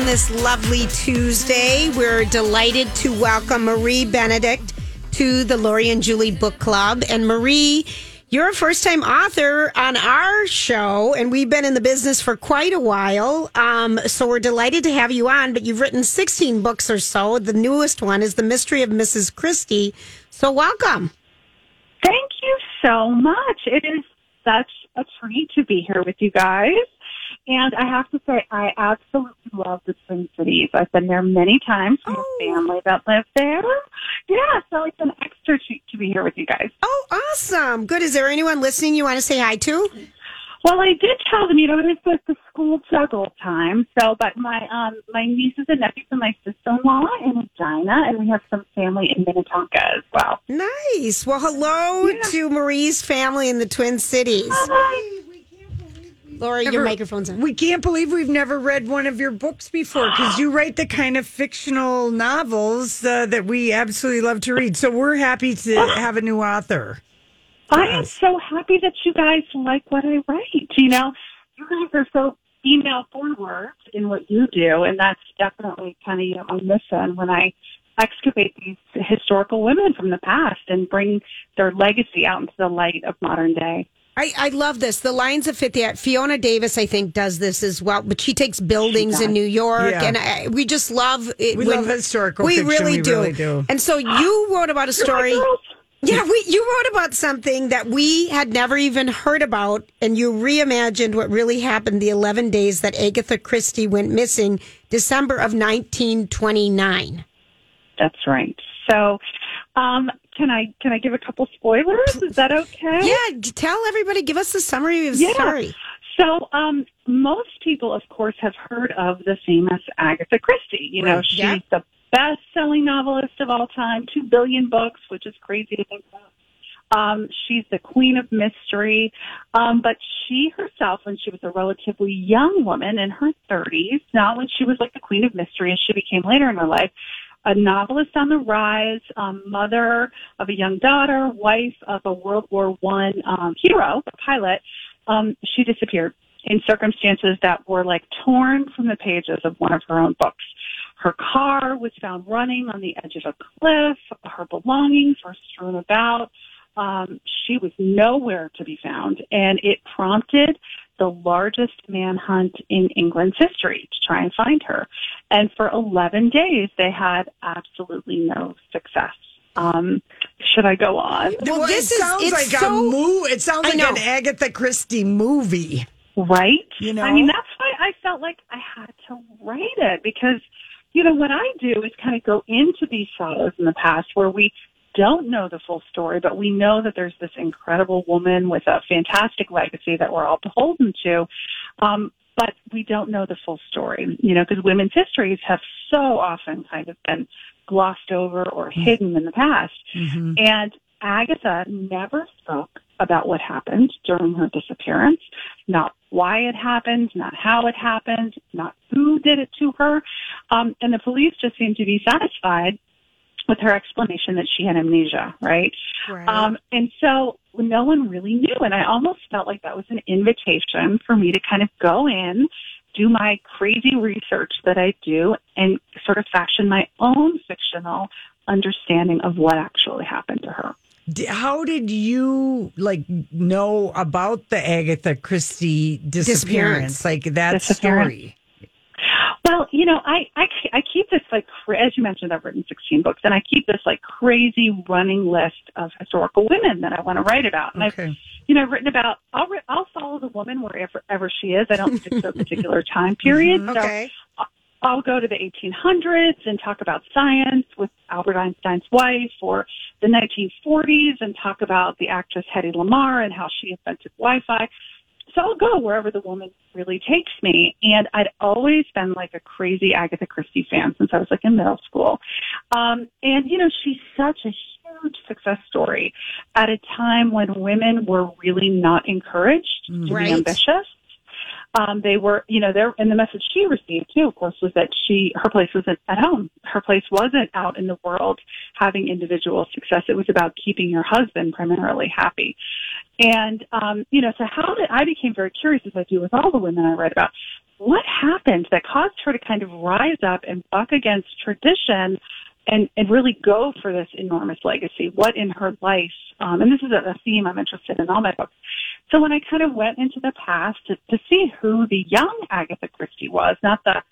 on this lovely Tuesday. We're delighted to welcome Marie Benedict to the Lori and Julie Book Club. And Marie, you're a first time author on our show, and we've been in the business for quite a while. Um, so we're delighted to have you on. But you've written 16 books or so. The newest one is The Mystery of Mrs. Christie. So welcome. Thank you so much. It is such a treat to be here with you guys. And I have to say, I absolutely love the Twin Cities. I've been there many times with Oh. family that lives there. Yeah, so it's an extra treat to be here with you guys. Oh, awesome. Good. Is there anyone listening you want to say hi to? Well, I did tell them, you know, it is like the school juggle time. So, but my um my nieces and nephews and my sister-in-law in Regina, and we have some family in Minnetonka as well. Nice. Well, hello to Marie's family in the Twin Cities. Laura, your microphone's on. We can't believe we've never read one of your books before because you write the kind of fictional novels uh, that we absolutely love to read. So we're happy to have a new author. I am so happy that you guys like what I write. You know, you guys are so female forward in what you do, and that's definitely kind of you know, my mission when I excavate these historical women from the past and bring their legacy out into the light of modern day. I, I love this. The lines of fit that. Uh, Fiona Davis, I think, does this as well, but she takes buildings in New York, Yeah. and I, we just love it. We love historical We fiction. really We do. really do. And so you wrote about a story. Yeah, we, you wrote about something that we had never even heard about, and you reimagined what really happened the 11 days that Agatha Christie went missing, December of 1929. That's right. So, um, can I can I give a couple spoilers? Is that okay? Yeah, tell everybody, give us the summary of the Yeah. story. So, um, most people, of course, have heard of the famous Agatha Christie. You know, Right, she's yeah. the best-selling novelist of all time, two billion books, which is crazy to think about. Um, she's the queen of mystery. Um, but she herself, when she was a relatively young woman in her 30s, not when she was like the queen of mystery as she became later in her life, a novelist on the rise, um, mother of a young daughter, wife of a World War One um, hero, a pilot, um, she disappeared in circumstances that were like torn from the pages of one of her own books. Her car was found running on the edge of a cliff. Her belongings were strewn about. Um, she was nowhere to be found, and it prompted the largest manhunt in England's history to try and find her. And for 11 days, they had absolutely no success. Um, should I go on? Well, this it is- sounds it's like so- a moo. It sounds like an Agatha Christie movie. Right? You know? I mean, that's why I felt like I had to write it because, you know, what I do is kind of go into these shadows in the past where we don't know the full story, but we know that there's this incredible woman with a fantastic legacy that we're all beholden to. Um, but we don't know the full story, you know, because women's histories have so often kind of been glossed over or hidden in the past. And Agatha never spoke about what happened during her disappearance, not why it happened, not how it happened, not who did it to her. Um, and the police just seemed to be satisfied with her explanation that she had amnesia, right? Right. Um, and so no one really knew. And I almost felt like that was an invitation for me to kind of go in, do my crazy research that I do, and sort of fashion my own fictional understanding of what actually happened to her. How did you like know about the Agatha Christie disappearance? Disappearance. Like that Disappearance. story. Well, you know, I, I, I keep this like, as you mentioned, I've written 16 books and I keep this like crazy running list of historical women that I want to write about. And I've, you know, written about, I'll, I'll follow the woman wherever ever she is. I don't stick to a particular time period. Mm-hmm. So okay. I'll go to the 1800s and talk about science with Albert Einstein's wife or the 1940s and talk about the actress Hedy Lamarr and how she invented Wi-Fi. So I'll go wherever the woman really takes me. And I'd always been like a crazy Agatha Christie fan since I was like in middle school. Um, and you know, she's such a huge success story at a time when women were really not encouraged to Right. be ambitious. Um, they were, you know, there, and the message she received too, of course, was that she, her place wasn't at home. Her place wasn't out in the world having individual success. It was about keeping your husband primarily happy. And, um, you know, so how did, I became very curious as I do with all the women I read about. what happened that caused her to kind of rise up and buck against tradition and, and really go for this enormous legacy? What in her life, um, and this is a theme I'm interested in all my books. So when I kind of went into the past to, to see who the young Agatha Christie was, not the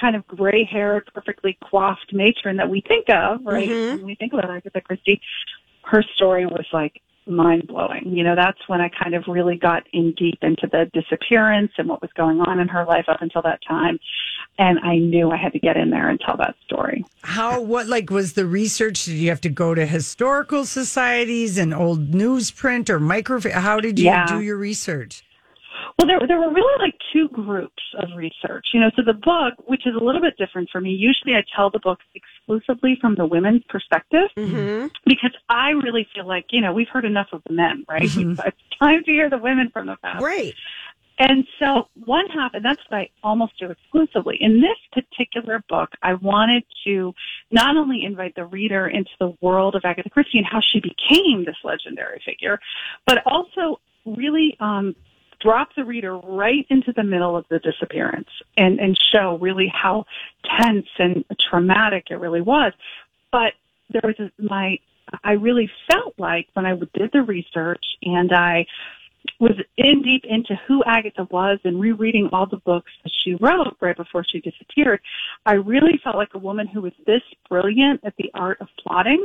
kind of gray haired, perfectly coiffed matron that we think of, right? Mm-hmm. When we think about Agatha Christie, her story was like mind blowing. You know, that's when I kind of really got in deep into the disappearance and what was going on in her life up until that time. And I knew I had to get in there and tell that story. How, what, like, was the research? Did you have to go to historical societies and old newsprint or micro? How did you Yeah. do your research? Well, there, there were really like two groups of research. You know, so the book, which is a little bit different for me, usually I tell the book exclusively from the women's perspective because I really feel like, you know, we've heard enough of the men, right? We've- It's time to hear the women from the past. Right. And so one half, and that's what I almost do exclusively. In this particular book, I wanted to not only invite the reader into the world of Agatha Christie and how she became this legendary figure, but also really um, drop the reader right into the middle of the disappearance and, and show really how tense and traumatic it really was. But there was a, my, I really felt like when I did the research and I was in deep into who Agatha was and rereading all the books that she wrote right before she disappeared, I really felt like a woman who was this brilliant at the art of plotting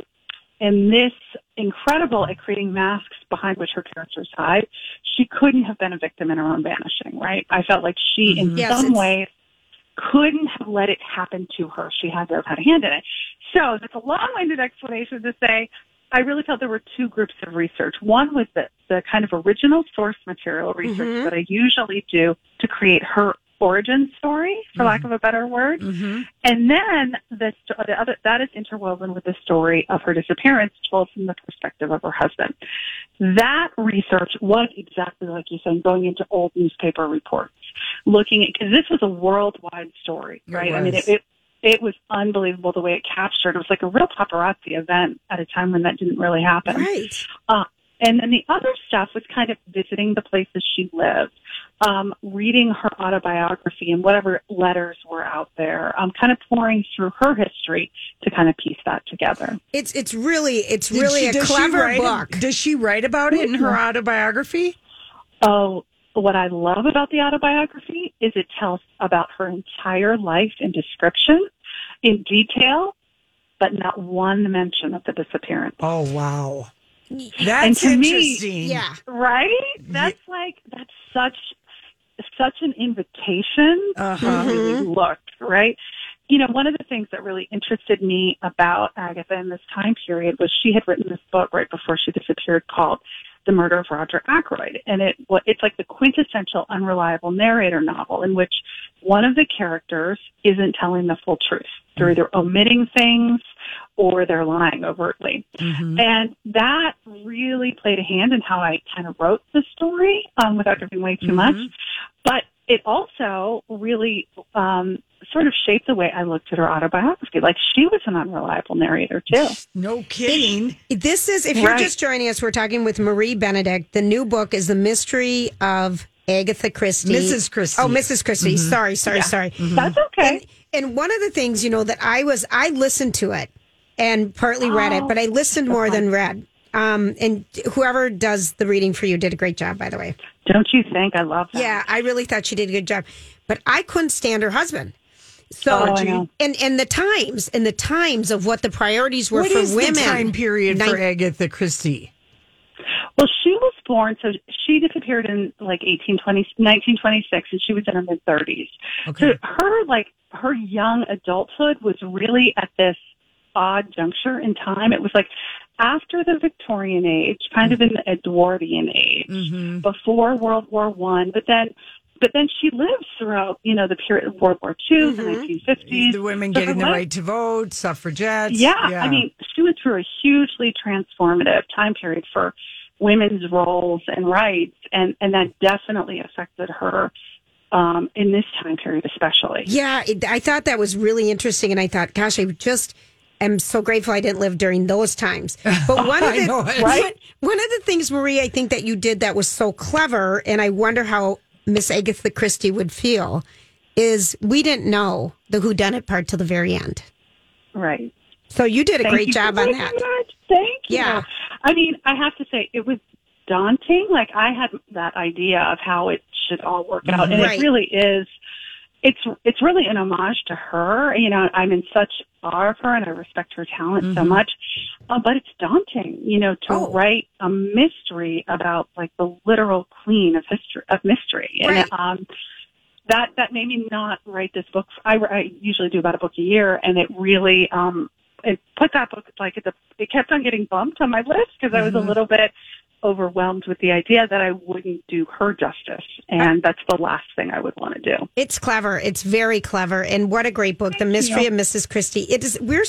and this incredible at creating masks behind which her characters hide. She couldn't have been a victim in her own vanishing, right? I felt like she, in mm-hmm. Yes, some ways, couldn't have let it happen to her. She had to have had a hand in it. So that's a long-winded explanation to say I really felt there were two groups of research. One was the, the kind of original source material research mm-hmm. that I usually do to create her origin story, for lack of a better word. And then the, the other, that is interwoven with the story of her disappearance told from the perspective of her husband. That research was exactly like you said, going into old newspaper reports, looking at, because this was a worldwide story, right? I mean, it, it, it was unbelievable the way it captured. It was like a real paparazzi event at a time when that didn't really happen. Right. Uh, and then the other stuff was kind of visiting the places she lived, um, reading her autobiography and whatever letters were out there, um, kind of pouring through her history to kind of piece that together. It's it's really it's Did really she- a clever write book. does she write about it in her autobiography? Oh, what I love about the autobiography is it tells about her entire life in description, in detail, but not one mention of the disappearance. Oh wow, And that's to me- interesting. yeah. Right? That's like that's such such an invitation Uh-huh. to really look, right? You know, one of the things that really interested me about Agatha in this time period was she had written this book right before she disappeared called The Murder of Roger Ackroyd. And it well, it's like the quintessential unreliable narrator novel in which one of the characters isn't telling the full truth. They're either omitting things or they're lying overtly. And that really played a hand in how I kind of wrote the story um, without giving away too much. But it also really um, sort of shaped the way I looked at her autobiography. Like she was an unreliable narrator too. No kidding. This is if you're Right. just joining us, we're talking with Marie Benedict. The new book is The Mystery of Agatha Christie. Mrs. Christie. Oh, Mrs. Christie. Sorry, sorry, sorry. That's okay. And, and one of the things, you know, that I was, I listened to it and partly read it, but I listened more than read. Um, and whoever does the reading for you did a great job, by the way. Don't you think? I love that. Yeah, I really thought she did a good job, but I couldn't stand her husband. So, Oh, I know. and and the times and the times of what the priorities were What for is women. the time period for Nin- Agatha Christie? Well, she was born, so she disappeared in like 1820, 1926, and she was in her mid 30s. Okay. So her, like, her young adulthood was really at this odd juncture in time. It was like after the Victorian age, kind of in the Edwardian age, Mm-hmm. before World War One, but then. But then she lives throughout, you know, the period of World War II, the 1950s. The women So getting the life- right to vote, suffragettes. yeah, I mean, she went through a hugely transformative time period for women's roles and rights, and and that definitely affected her um, in this time period, especially. Yeah, it, I thought that was really interesting, and I thought, gosh, I just am so grateful I didn't live during those times. But one of the know it. one, one of the things, Marie, I think that you did that was so clever, and I wonder how Miss Agatha Christie would feel, is we didn't know the who done it part till the very end. Right. So you did a Thank great you job so on that. much. Thank you. Yeah. I mean, I have to say, it was daunting. Like, I had that idea of how it should all work out, and Right. it really is. It's it's really an homage to her. You know, I'm in such awe of her, and I respect her talent so much. Uh, but it's daunting, you know, to Oh. write a mystery about like the literal queen of history of mystery. And Right. um, that that made me not write this book. I, I usually do about a book a year, and it really um it put that book like at the it kept on getting bumped on my list because I was a little bit overwhelmed with the idea that I wouldn't do her justice, and that's the last thing I would want to do. It's clever. It's very clever, and what a great book, "The Mystery of Mrs. Christie." It is. We're.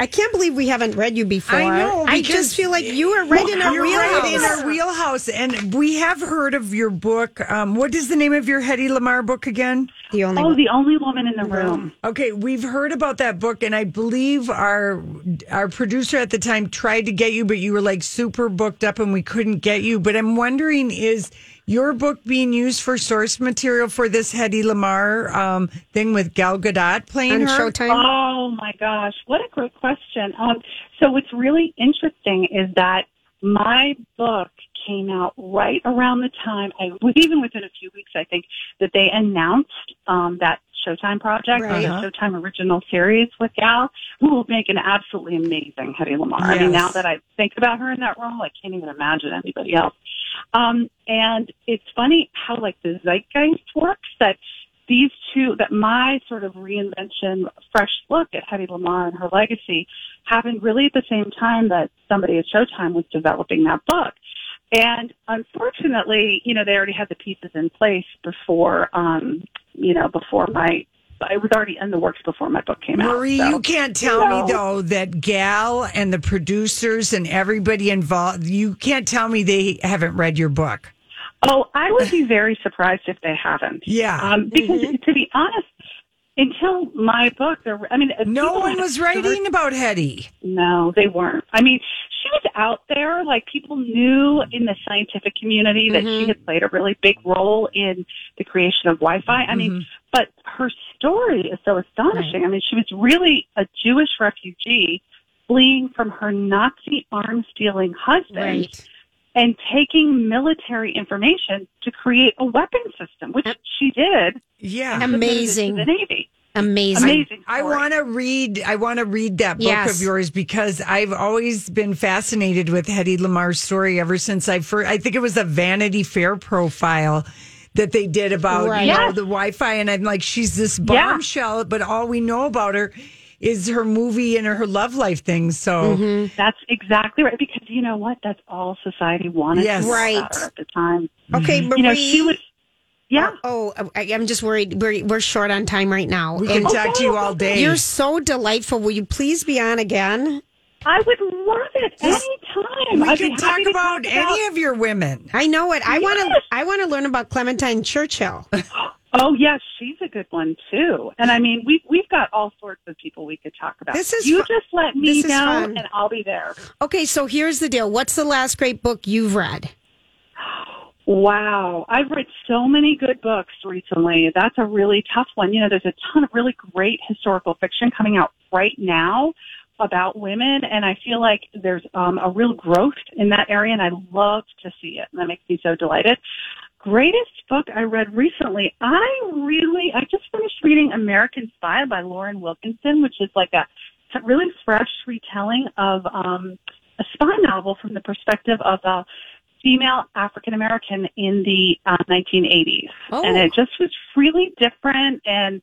I can't believe we haven't read you before. I know, I just feel like you are right in our You're wheelhouse. right in our wheelhouse, and we have heard of your book. Um, what is the name of your Hedy Lamarr book again? The only. Oh, the only woman in the room. Okay, we've heard about that book, and I believe our our producer at the time tried to get you, but you were like super booked up, and we couldn't get you. But I'm wondering, is your book being used for source material for this Hedy Lamarr um, thing with Gal Gadot playing on her? Showtime. Oh my gosh, what a great question. Um, so what's really interesting is that my book came out right around the time I was even within a few weeks, I think, that they announced um, that Showtime project, Right. the Showtime original series with Gal, who will make an absolutely amazing Hedy Lamarr. I mean, now that I think about her in that role, I can't even imagine anybody else. Um, and it's funny how like the zeitgeist works that these two, that my sort of reinvention, fresh look at Hedy Lamarr and her legacy happened really at the same time that somebody at Showtime was developing that book. And unfortunately, you know, they already had the pieces in place before, um, you know, before my, it was already in the works before my book came out. Marie, so- you can't tell No. me though that Gal and the producers and everybody involved, you can't tell me they haven't read your book. Oh, I would be very surprised if they haven't. Yeah. Um, because to be honest, until my book, there, I mean, uh, No one was writing about Hedy. No, they weren't. I mean, she was out there. Like people knew in the scientific community that she mm-hmm. had played a really big role in the creation of Wi-Fi. I mean, mm-hmm. but her story is so astonishing. I mean, she was really a Jewish refugee fleeing from her Nazi arms dealing husband Right. And taking military information to create a weapon system, which she did. Yeah. and submitted it to Amazing. The Navy. Amazing. Amazing. I want to read. I want to read that book Yes. of yours because I've always been fascinated with Hedy Lamarr's story ever since I first. I think it was a Vanity Fair profile that they did about Right. you know Yes. the Wi-Fi, and I'm like, she's this bombshell, but all we know about her is her movie and her love life thing. So Mm-hmm. That's exactly right. Because you know what? That's all society wanted Yes. to know Right. at the time. Okay, Marie. You know, she was. Yeah. Oh, I, I'm just worried. We're we're short on time right now. we can And talk to you all day. you're so delightful. Will you please be on again? I would love it anytime. we I'd be can talk happy to about any of your women. I know it. I want to. I want to learn about Clementine Churchill. Oh yes, she's a good one too. And I mean, we've we've got all sorts of people we could talk about. This is you just let me know, fun. and I'll be there. Okay, so here's the deal. What's the last great book you've read? Wow. I've read so many good books recently. That's a really tough one. You know, there's a ton of really great historical fiction coming out right now about women, and I feel like there's um, a real growth in that area, and I love to see it. And that makes me so delighted. Greatest book I read recently, I really, I just finished reading American Spy by Lauren Wilkinson, which is like a, really fresh retelling of um, a spy novel from the perspective of a female African American in the uh, 1980s, Oh. and it just was really different and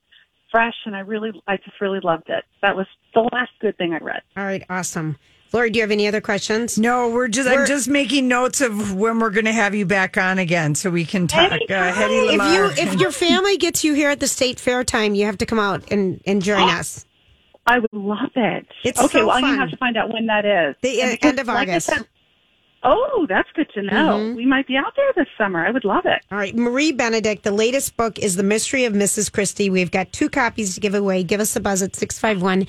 fresh, and I really, I just really loved it. That was the last good thing I read. All right, awesome. Lori, do you have any other questions? No, we're just. We're- I'm just making notes of when we're going to have you back on again, so we can talk. Uh, Anytime. If you if your family gets you here at the state fair time, you have to come out and, and join us. I would love it. It's okay. so well, I'm gonna have to find out when that is. The, uh, because, end of like August. said- oh, that's good to know. Mhm. We might be out there this summer. I would love it. All right, Marie Benedict, the latest book is The Mystery of Mrs. Christie. We've got two copies to give away. Give us a buzz at 651